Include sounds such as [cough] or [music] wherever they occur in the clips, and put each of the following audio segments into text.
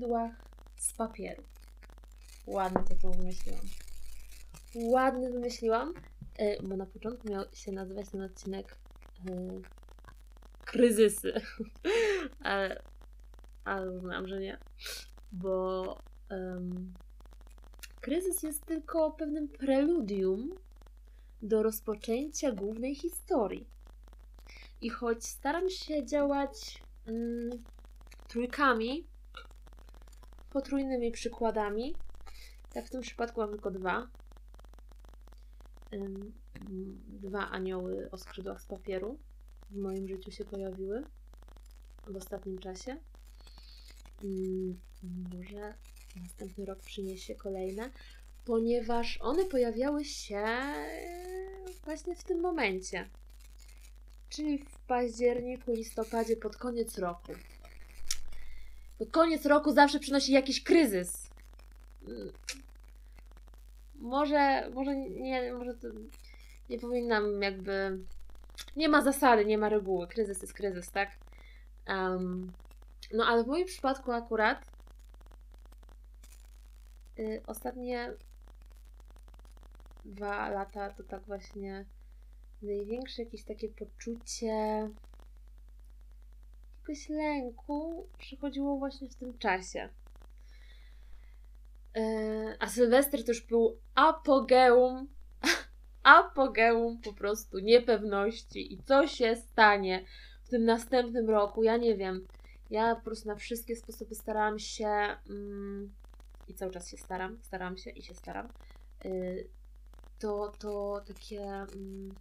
Skrzydłach z papieru. Ładny tytuł wymyśliłam. Ładny wymyśliłam, y, bo na początku miał się nazywać ten odcinek y, Kryzysy. [laughs] ale, ale uznałam, że nie. Bo um, kryzys jest tylko pewnym preludium do rozpoczęcia głównej historii. I choć staram się działać mm, trójkami, potrójnymi przykładami, tak w tym przypadku mam tylko dwa. Dwa anioły o skrzydłach z papieru w moim życiu się pojawiły w ostatnim czasie. Ym, może następny rok przyniesie kolejne, ponieważ one pojawiały się właśnie w tym momencie, czyli w październiku, listopadzie, pod koniec roku. Pod koniec roku zawsze przynosi jakiś kryzys. Może, może nie, może to nie powinnam jakby. Nie ma zasady, nie ma reguły. Kryzys jest kryzys, tak? Um, no ale w moim przypadku akurat y, ostatnie dwa lata to tak właśnie największe jakieś takie poczucie jakiegoś lęku przychodziło właśnie w tym czasie. E, a Sylwester to już był apogeum, [laughs] apogeum po prostu niepewności i co się stanie w tym następnym roku. Ja nie wiem. Ja po prostu na wszystkie sposoby starałam się mm, i cały czas się staram, staram się i się staram. Y, to, to takie mm,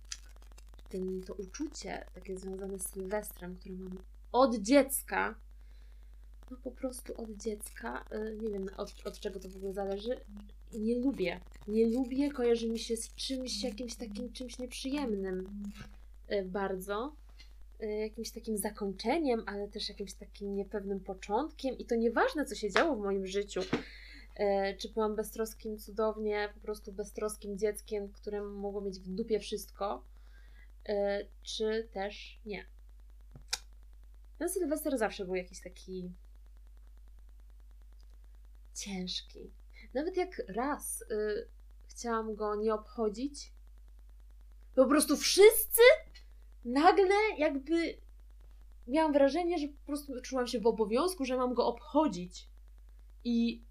ten, to uczucie takie związane z Sylwestrem, które mam od dziecka, no po prostu od dziecka, y, nie wiem od, od czego to w ogóle zależy, nie lubię. Nie lubię, kojarzy mi się z czymś, jakimś takim czymś nieprzyjemnym y, bardzo. Y, jakimś takim zakończeniem, ale też jakimś takim niepewnym początkiem. I to nieważne, co się działo w moim życiu. Czy byłam beztroskim, cudownie, po prostu beztroskim dzieckiem, którym mogło mieć w dupie wszystko, czy też nie. Ten Sylwester zawsze był jakiś taki ciężki. Nawet jak raz y, chciałam go nie obchodzić, po prostu wszyscy nagle jakby miałam wrażenie, że po prostu czułam się w obowiązku, że mam go obchodzić. I,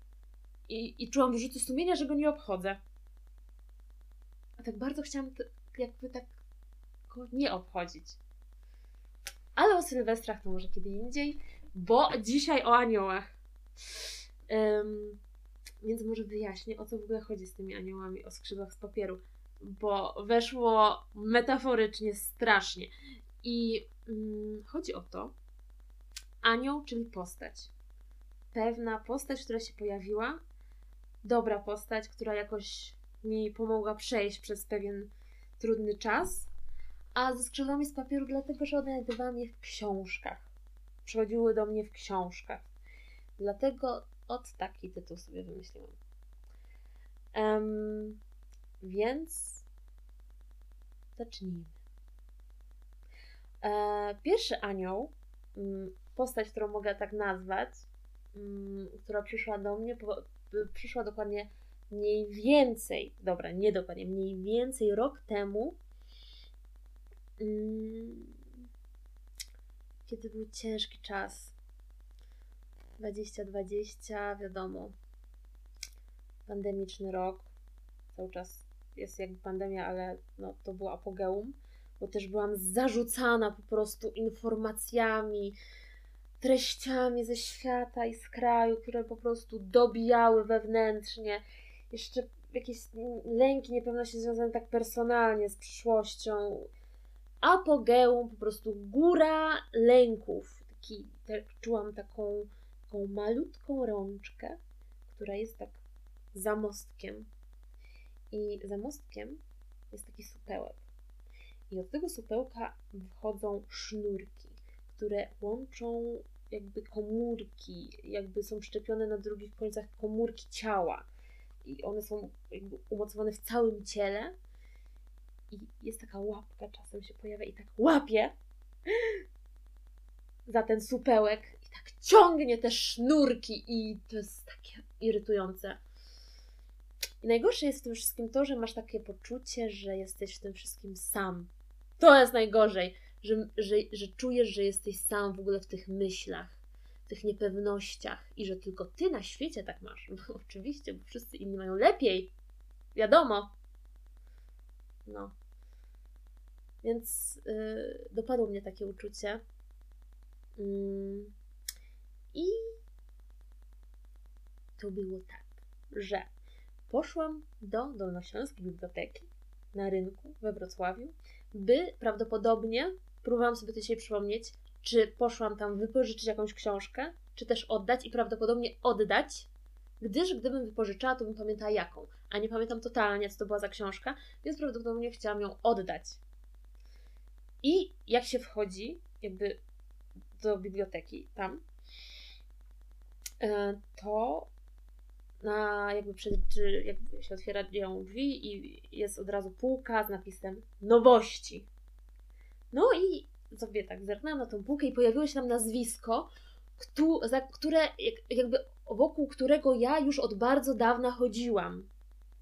i, i czułam wyrzuty sumienia, że go nie obchodzę. A tak bardzo chciałam jakby tak go nie obchodzić. Ale o Sylwestrach to może kiedy indziej, bo dzisiaj o aniołach. Um, więc może wyjaśnię, o co w ogóle chodzi z tymi aniołami o skrzydłach z papieru, bo weszło metaforycznie strasznie. I um, chodzi o to, anioł, czyli postać. Pewna postać, która się pojawiła, dobra postać, która jakoś mi pomogła przejść przez pewien trudny czas, a ze skrzydłami z papieru dlatego, że odnajdywałam je w książkach. Przychodziły do mnie w książkach. Dlatego od taki tytuł sobie wymyśliłam. Um, więc zacznijmy. E, pierwszy anioł, mm, postać, którą mogę tak nazwać, mm, która przyszła do mnie, przyszła dokładnie mniej więcej, dobra, nie dokładnie, mniej więcej rok temu, kiedy był ciężki czas 2020, wiadomo, pandemiczny rok, cały czas jest jakby pandemia, ale no, to było apogeum, bo też byłam zarzucana po prostu informacjami, treściami ze świata i z kraju, które po prostu dobijały wewnętrznie. Jeszcze jakieś lęki, niepewności związane tak personalnie z przyszłością. Apogeum, po prostu góra lęków. Taki, tak, czułam taką taką malutką rączkę, która jest tak za mostkiem. I za mostkiem jest taki supełek. I od tego supełka wychodzą sznurki, które łączą jakby komórki, jakby są szczepione na drugich końcach komórki ciała. I one są jakby umocowane w całym ciele. I jest taka łapka, czasem się pojawia i tak łapie. za ten supełek i tak ciągnie te sznurki i to jest takie irytujące. I najgorsze jest w tym wszystkim to, że masz takie poczucie, że jesteś w tym wszystkim sam. To jest najgorzej, że, że, że czujesz, że jesteś sam w ogóle w tych myślach, w tych niepewnościach i że tylko ty na świecie tak masz. No, [laughs] oczywiście, bo wszyscy inni mają lepiej. Wiadomo. No. Więc yy, dopadło mnie takie uczucie. Yy. I to było tak, że poszłam do Dolnośląskiej Biblioteki na rynku we Wrocławiu, by prawdopodobnie, próbowałam sobie to dzisiaj przypomnieć, czy poszłam tam wypożyczyć jakąś książkę, czy też oddać i prawdopodobnie oddać, gdyż gdybym wypożyczała, to bym pamiętała jaką, a nie pamiętam totalnie, co to była za książka, więc prawdopodobnie chciałam ją oddać. I jak się wchodzi, jakby do biblioteki tam, e, to na jakby przed, jakby się otwierają drzwi i jest od razu półka z napisem nowości. No i sobie tak zerknęłam na tą półkę i pojawiło się tam nazwisko, które jakby wokół którego ja już od bardzo dawna chodziłam.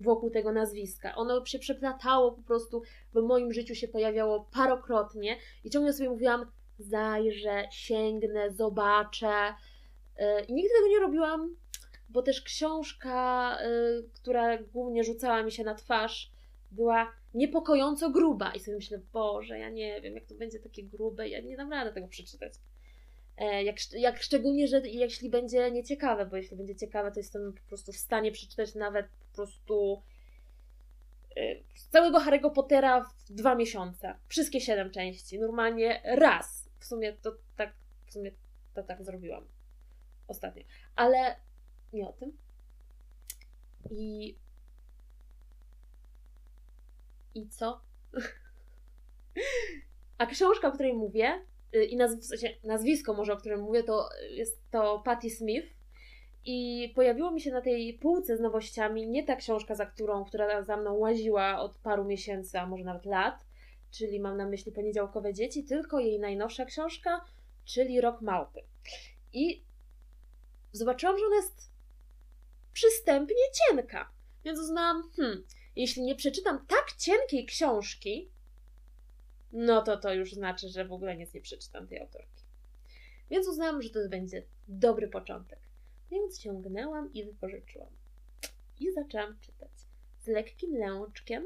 Wokół tego nazwiska. Ono się przeplatało po prostu, w moim życiu się pojawiało parokrotnie i ciągle sobie mówiłam, zajrzę, sięgnę, zobaczę. Y, I nigdy tego nie robiłam, bo też książka, y, która głównie rzucała mi się na twarz, była niepokojąco gruba. I sobie myślę, Boże, ja nie wiem, jak to będzie takie grube, ja nie dam rady tego przeczytać. E, jak, jak szczególnie, że jeśli będzie nieciekawe, bo jeśli będzie ciekawe, to jestem po prostu w stanie przeczytać nawet po prostu y, całego Harry'ego Pottera w dwa miesiące. Wszystkie siedem części. Normalnie raz. W sumie to tak, w sumie to tak zrobiłam ostatnio. Ale nie o tym. I. I co? [laughs] A książka, o której mówię, y, i nazwisko może, o którym mówię, to jest to Patti Smith. I pojawiło mi się na tej półce z nowościami nie ta książka, za którą, która za mną łaziła od paru miesięcy, a może nawet lat, czyli mam na myśli Poniedziałkowe Dzieci, tylko jej najnowsza książka, czyli Rok Małpy. I zobaczyłam, że ona jest przystępnie cienka. Więc uznałam, hmm, jeśli nie przeczytam tak cienkiej książki, no to to już znaczy, że w ogóle nic nie przeczytam tej autorki. Więc uznałam, że to będzie dobry początek. Więc sięgnęłam i wypożyczyłam. I zaczęłam czytać. Z lekkim lęczkiem,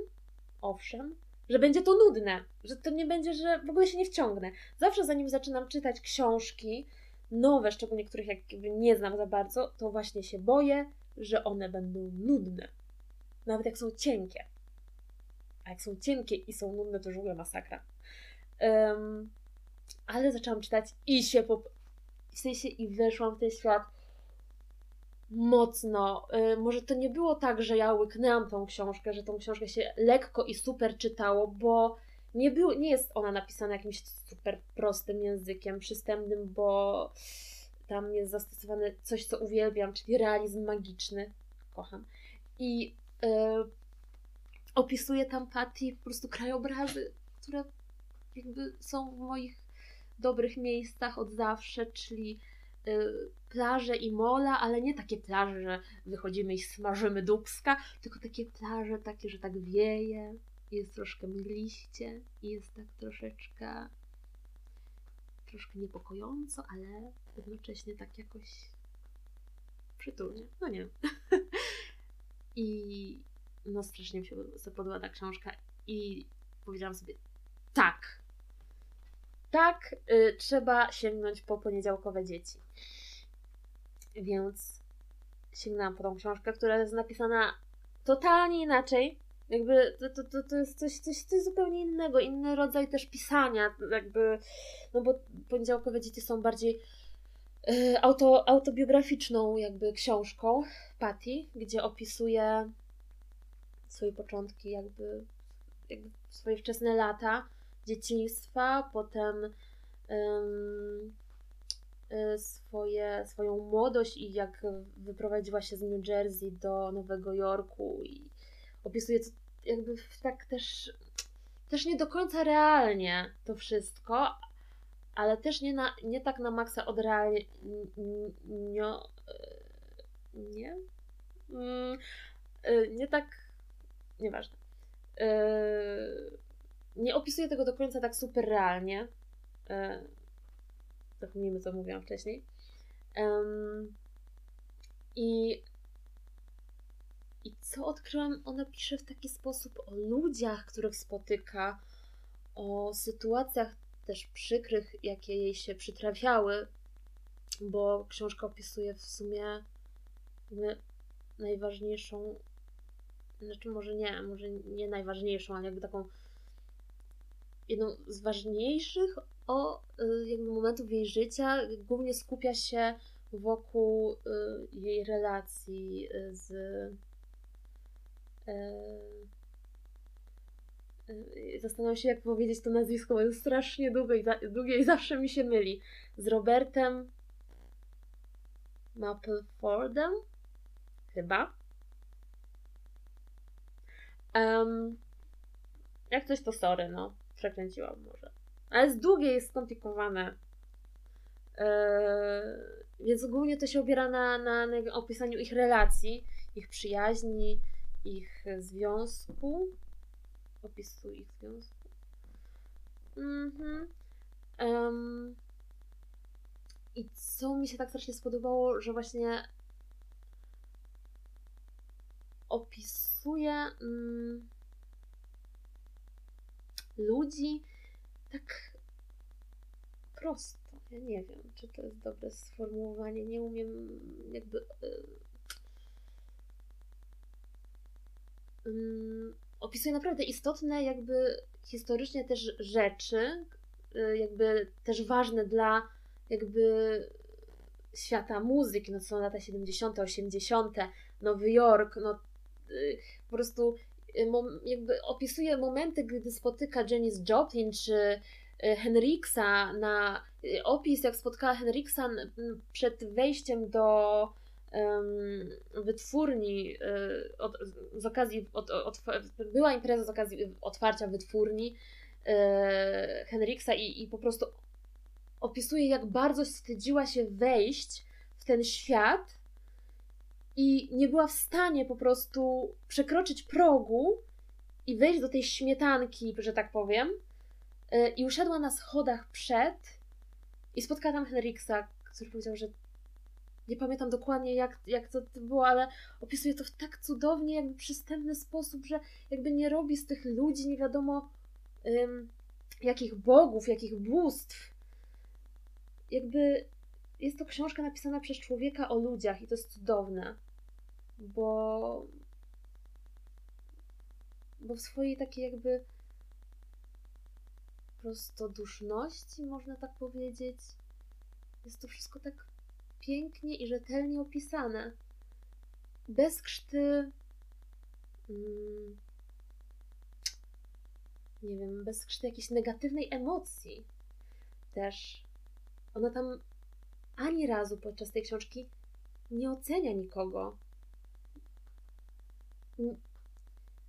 owszem, że będzie to nudne, że to nie będzie, że w ogóle się nie wciągnę. Zawsze zanim zaczynam czytać książki, nowe, szczególnie których jakby nie znam za bardzo, to właśnie się boję, że one będą nudne. Nawet jak są cienkie. A jak są cienkie i są nudne, to już w ogóle masakra. Um, ale zaczęłam czytać i się po... W sensie i weszłam w ten świat mocno. może to nie było tak, że ja łyknęłam tą książkę, że tą książkę się lekko i super czytało, bo nie, był, nie jest ona napisana jakimś super prostym językiem, przystępnym, bo tam jest zastosowane coś, co uwielbiam, czyli realizm magiczny. Kocham. I yy, opisuje tam Patty po prostu krajobrazy, które jakby są w moich dobrych miejscach od zawsze, czyli yy, plaże i mola, ale nie takie plaże, że wychodzimy i smażymy dubska, tylko takie plaże, takie, że tak wieje, jest troszkę mgliście i jest tak troszeczkę troszkę niepokojąco, ale jednocześnie tak jakoś przytulnie. No nie [laughs] I no strasznie mi się podoba ta książka i powiedziałam sobie tak, tak, y, trzeba sięgnąć po poniedziałkowe dzieci. Więc sięgnęłam po tą książkę, która jest napisana totalnie inaczej. Jakby to, to, to, to jest coś, coś, coś zupełnie innego, inny rodzaj też pisania, jakby, no bo poniedziałkowe dzieci są bardziej y, auto, autobiograficzną jakby książką Patty, gdzie opisuje swoje początki, jakby, jakby swoje wczesne lata dzieciństwa, potem um, swoje, swoją młodość i jak wyprowadziła się z New Jersey do Nowego Jorku i opisuje jakby tak też, też nie do końca realnie to wszystko, ale też nie, na, nie tak na maksa odrealnie. Nie. Nie? Mm, nie tak. Nieważne. Y, nie opisuję tego do końca tak super realnie. Y, zapomnijmy, co mówiłam wcześniej. I i co odkryłam? Ona pisze w taki sposób o ludziach, których spotyka, o sytuacjach też przykrych, jakie jej się przytrafiały, bo książka opisuje w sumie najważniejszą, znaczy może nie, może nie najważniejszą, ale jakby taką jedną z ważniejszych o y, jakby momentów jej życia. Głównie skupia się wokół y, jej relacji y, z Zastanawiam się, jak powiedzieć to nazwisko, bo jest strasznie długie i, długie i zawsze mi się myli. Z Robertem Mapplefordem? Chyba. Um, jak coś to sorry, no. Przekręciłam może. Ale jest długie, jest skomplikowane. Yy, więc ogólnie to się opiera na, na, na opisaniu ich relacji, ich przyjaźni, ich związku. Opisuję ich związku. Mhm. I co mi się tak strasznie spodobało, że właśnie opisuje mm, ludzi tak prosto. Ja nie wiem, czy to jest dobre sformułowanie. Nie umiem jakby. Yy, opisuje naprawdę istotne, jakby historycznie też rzeczy, yy, jakby też ważne dla jakby świata muzyki, no to są lata 70., 80., Nowy Jork, no po prostu jakby opisuje momenty, gdy spotyka Janis Joplin czy Henriksa na opis, jak spotkała Henriksa przed wejściem do wytwórni y, od, z okazji, od, od, była impreza z okazji otwarcia wytwórni y, Henriksa i, i po prostu opisuje, jak bardzo wstydziła się wejść w ten świat i nie była w stanie po prostu przekroczyć progu i wejść do tej śmietanki, że tak powiem. Y, I usiadła na schodach przed i spotkała tam Henriksa, który powiedział, że nie pamiętam dokładnie jak, jak to było, ale opisuje to w tak cudownie, jakby przystępny sposób, że jakby nie robi z tych ludzi nie wiadomo um, jakich bogów, jakich bóstw. Jakby jest to książka napisana przez człowieka o ludziach i to jest cudowne, bo bo w swojej takiej jakby prostoduszności, można tak powiedzieć, jest to wszystko tak pięknie i rzetelnie opisane. Bez krzty. Mm, nie wiem, bez krzty jakiejś negatywnej emocji. Też ona tam ani razu podczas tej książki nie ocenia nikogo.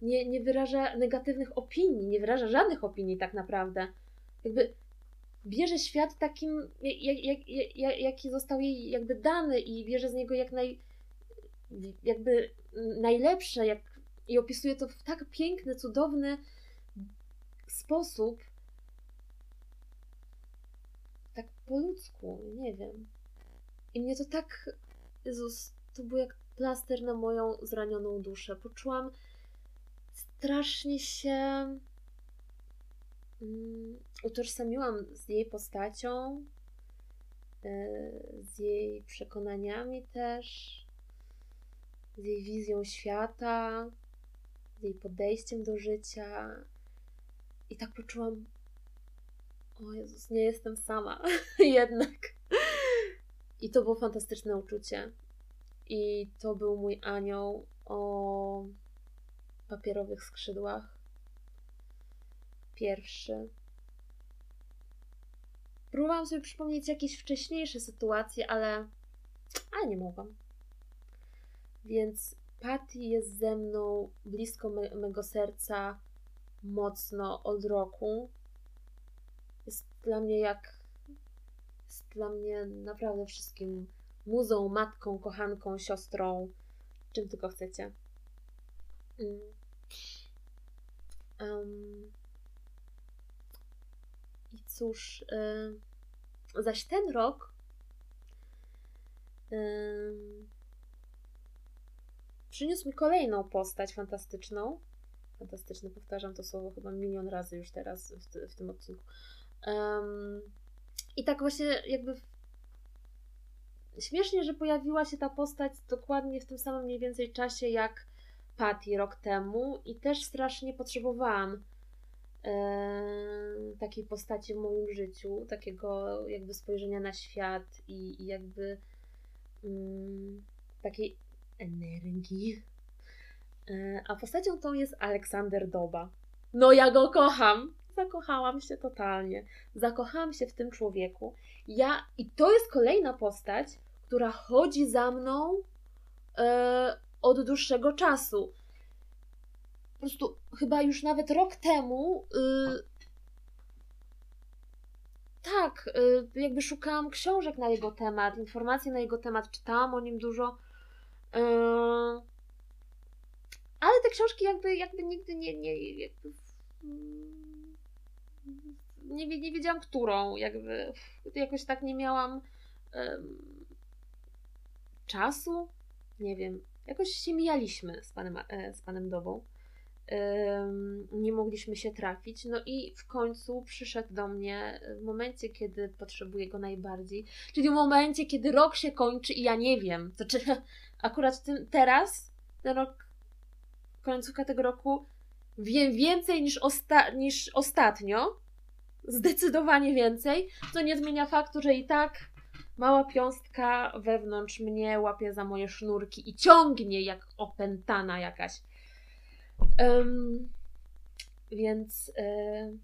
Nie, nie wyraża negatywnych opinii, nie wyraża żadnych opinii tak naprawdę. Jakby bierze świat takim, jak, jak, jak, jaki został jej jakby dany i bierze z niego jak naj, jakby najlepsze jak, i opisuje to w tak piękny, cudowny sposób, tak po ludzku, nie wiem. I mnie to tak, Jezus, to był jak plaster na moją zranioną duszę. Poczułam strasznie się Mm, utożsamiłam z jej postacią, e, z jej przekonaniami też, z jej wizją świata, z jej podejściem do życia. I tak poczułam, o Jezus, nie jestem sama, [laughs] jednak. I to było fantastyczne uczucie. I to był mój anioł o papierowych skrzydłach pierwszy. Próbowałam sobie przypomnieć jakieś wcześniejsze sytuacje, ale, ale nie mogłam. Więc Patty jest ze mną blisko me mego serca mocno od roku. Jest dla mnie jak Jest dla mnie naprawdę wszystkim muzą, matką, kochanką, siostrą, czym tylko chcecie. Um, I cóż, y, zaś ten rok y, przyniósł mi kolejną postać fantastyczną. Fantastyczne, powtarzam to słowo chyba milion razy już teraz w, w tym odcinku. Um, I tak właśnie jakby śmiesznie, że pojawiła się ta postać dokładnie w tym samym mniej więcej czasie jak Patty rok temu i też strasznie potrzebowałam e, takiej postaci w moim życiu, takiego jakby spojrzenia na świat i, i jakby mm, takiej energii. E, a postacią tą jest Aleksander Doba. No ja go kocham! Zakochałam się totalnie. Zakochałam się w tym człowieku. Ja, i to jest kolejna postać, która chodzi za mną e, od dłuższego czasu. Po prostu chyba już nawet rok temu. Y, tak, y, jakby szukałam książek na jego temat, informacji na jego temat, czytałam o nim dużo. Y, ale te książki jakby, jakby nigdy nie, nie, jakby, nie, nie wiedziałam, którą. Jakby jakoś tak nie miałam czasu. Nie wiem, jakoś się mijaliśmy z panem, e, z panem Dobą. Nie mogliśmy się trafić. No i w końcu przyszedł do mnie w momencie, kiedy potrzebuję go najbardziej. Czyli w momencie, kiedy rok się kończy i ja nie wiem. To czy [laughs] akurat tym, teraz, ten rok, końcówka tego roku, wiem więcej niż, osta niż ostatnio. Zdecydowanie więcej. Co nie zmienia faktu, że i tak Mała piąstka wewnątrz mnie łapie za moje sznurki i ciągnie jak opętana jakaś. Um, więc yy,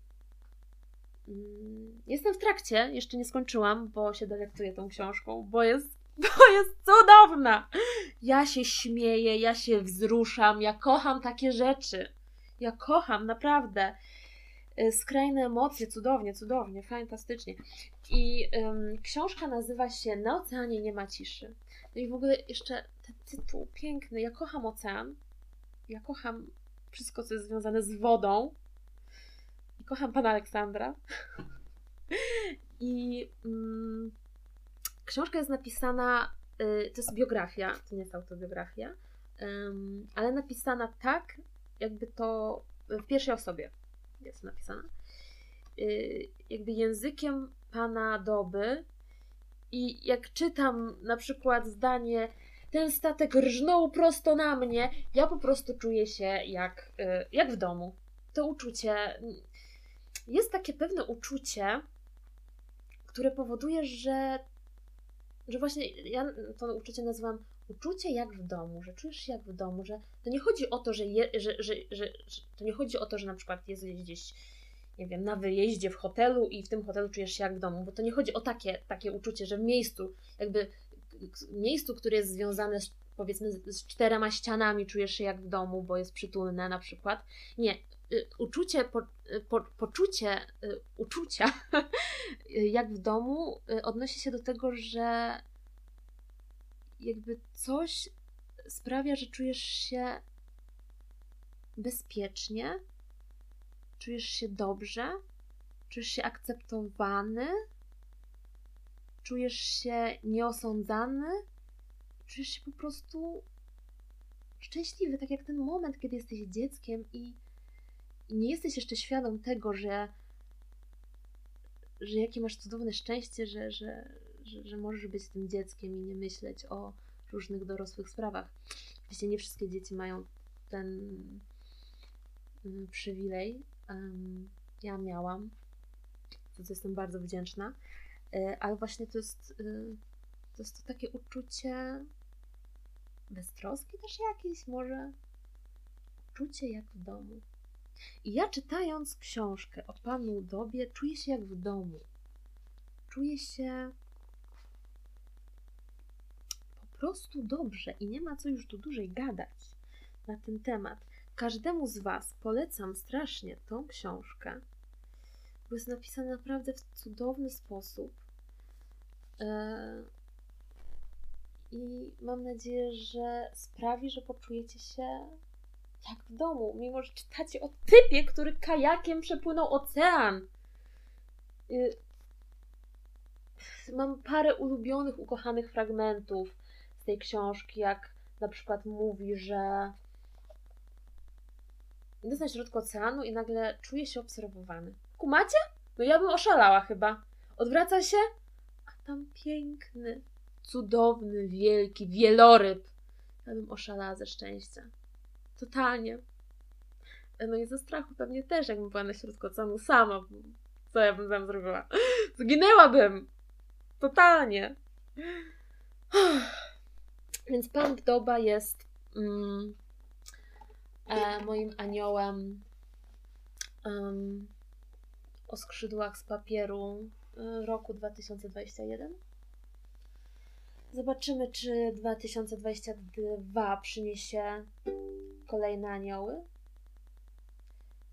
jestem w trakcie, jeszcze nie skończyłam, bo się delektuję tą książką, bo jest, bo jest cudowna. Ja się śmieję, ja się wzruszam, ja kocham takie rzeczy. Ja kocham, naprawdę. Y, skrajne emocje, cudownie, cudownie, fantastycznie. I um, książka nazywa się Na oceanie nie ma ciszy. No i w ogóle jeszcze ten tytuł piękny. Ja kocham ocean. Ja kocham wszystko, co jest związane z wodą. I kocham pana Aleksandra. [laughs] I um, książka jest napisana, y, to jest biografia, to nie jest autobiografia, um, ale napisana tak, jakby to w pierwszej osobie jest napisana, y, jakby językiem pana doby. I jak czytam na przykład zdanie, ten statek rżnął prosto na mnie, ja po prostu czuję się jak, y, jak w domu. To uczucie, jest takie pewne uczucie, które powoduje, że, że właśnie ja to uczucie nazywam uczucie jak w domu, że czujesz się jak w domu, że to nie chodzi o to, że, je, że, że, że, że, to nie chodzi o to, że na przykład jest gdzieś, nie wiem, na wyjeździe w hotelu i w tym hotelu czujesz się jak w domu, bo to nie chodzi o takie, takie uczucie, że w miejscu, jakby miejscu, które jest związane z, powiedzmy z czterema ścianami czujesz się jak w domu, bo jest przytulne na przykład. Nie, y, uczucie, po, y, po, poczucie y, uczucia [laughs] jak w domu odnosi się do tego, że jakby coś sprawia, że czujesz się bezpiecznie, czujesz się dobrze, czujesz się akceptowany, czujesz się nieosądzany, czujesz się po prostu szczęśliwy, tak jak ten moment, kiedy jesteś dzieckiem i, i nie jesteś jeszcze świadom tego, że, że jakie masz cudowne szczęście, że, że, że, że możesz być tym dzieckiem i nie myśleć o różnych dorosłych sprawach. Oczywiście nie wszystkie dzieci mają ten mm, przywilej. Ja miałam, za co jestem bardzo wdzięczna, e, ale właśnie to jest, e, to jest to takie uczucie beztroski też jakieś może, uczucie jak w domu. I ja czytając książkę o Panu Dobie czuję się jak w domu. Czuję się prostu dobrze i nie ma co już tu dłużej gadać na ten temat. Każdemu z Was polecam strasznie tą książkę, bo jest napisana naprawdę w cudowny sposób. E, I mam nadzieję, że sprawi, że poczujecie się jak w domu, mimo że czytacie o typie, który kajakiem przepłynął ocean. Y, Mam parę ulubionych, ukochanych fragmentów tej książki, jak na przykład mówi, że jest na środku oceanu i nagle czuje się obserwowany. Kumacie? No ja bym oszalała chyba. Odwraca się, a tam piękny, cudowny, wielki wieloryb. Ja bym oszalała ze szczęścia. Totalnie. No i ze strachu pewnie też, jakbym była na środku oceanu sama. Co ja bym tam zrobiła? Zginęłabym! Totalnie. Więc pan Doba jest mm, e, moim aniołem em, o skrzydłach z papieru e, roku 2021. Zobaczymy, czy 2022 przyniesie kolejne anioły.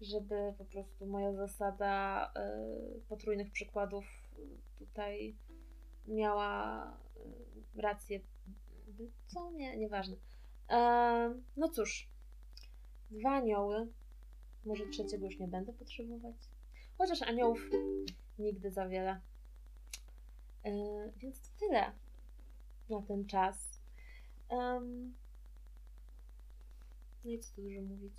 Żeby po prostu moja zasada e, potrójnych przykładów tutaj miała e, rację. Co? Nie, nieważne. E, no cóż, dwa anioły. Może trzeciego już nie będę potrzebować. Chociaż aniołów nigdy za wiele. E, więc to tyle na ten czas. Em, no i co tu dużo mówić.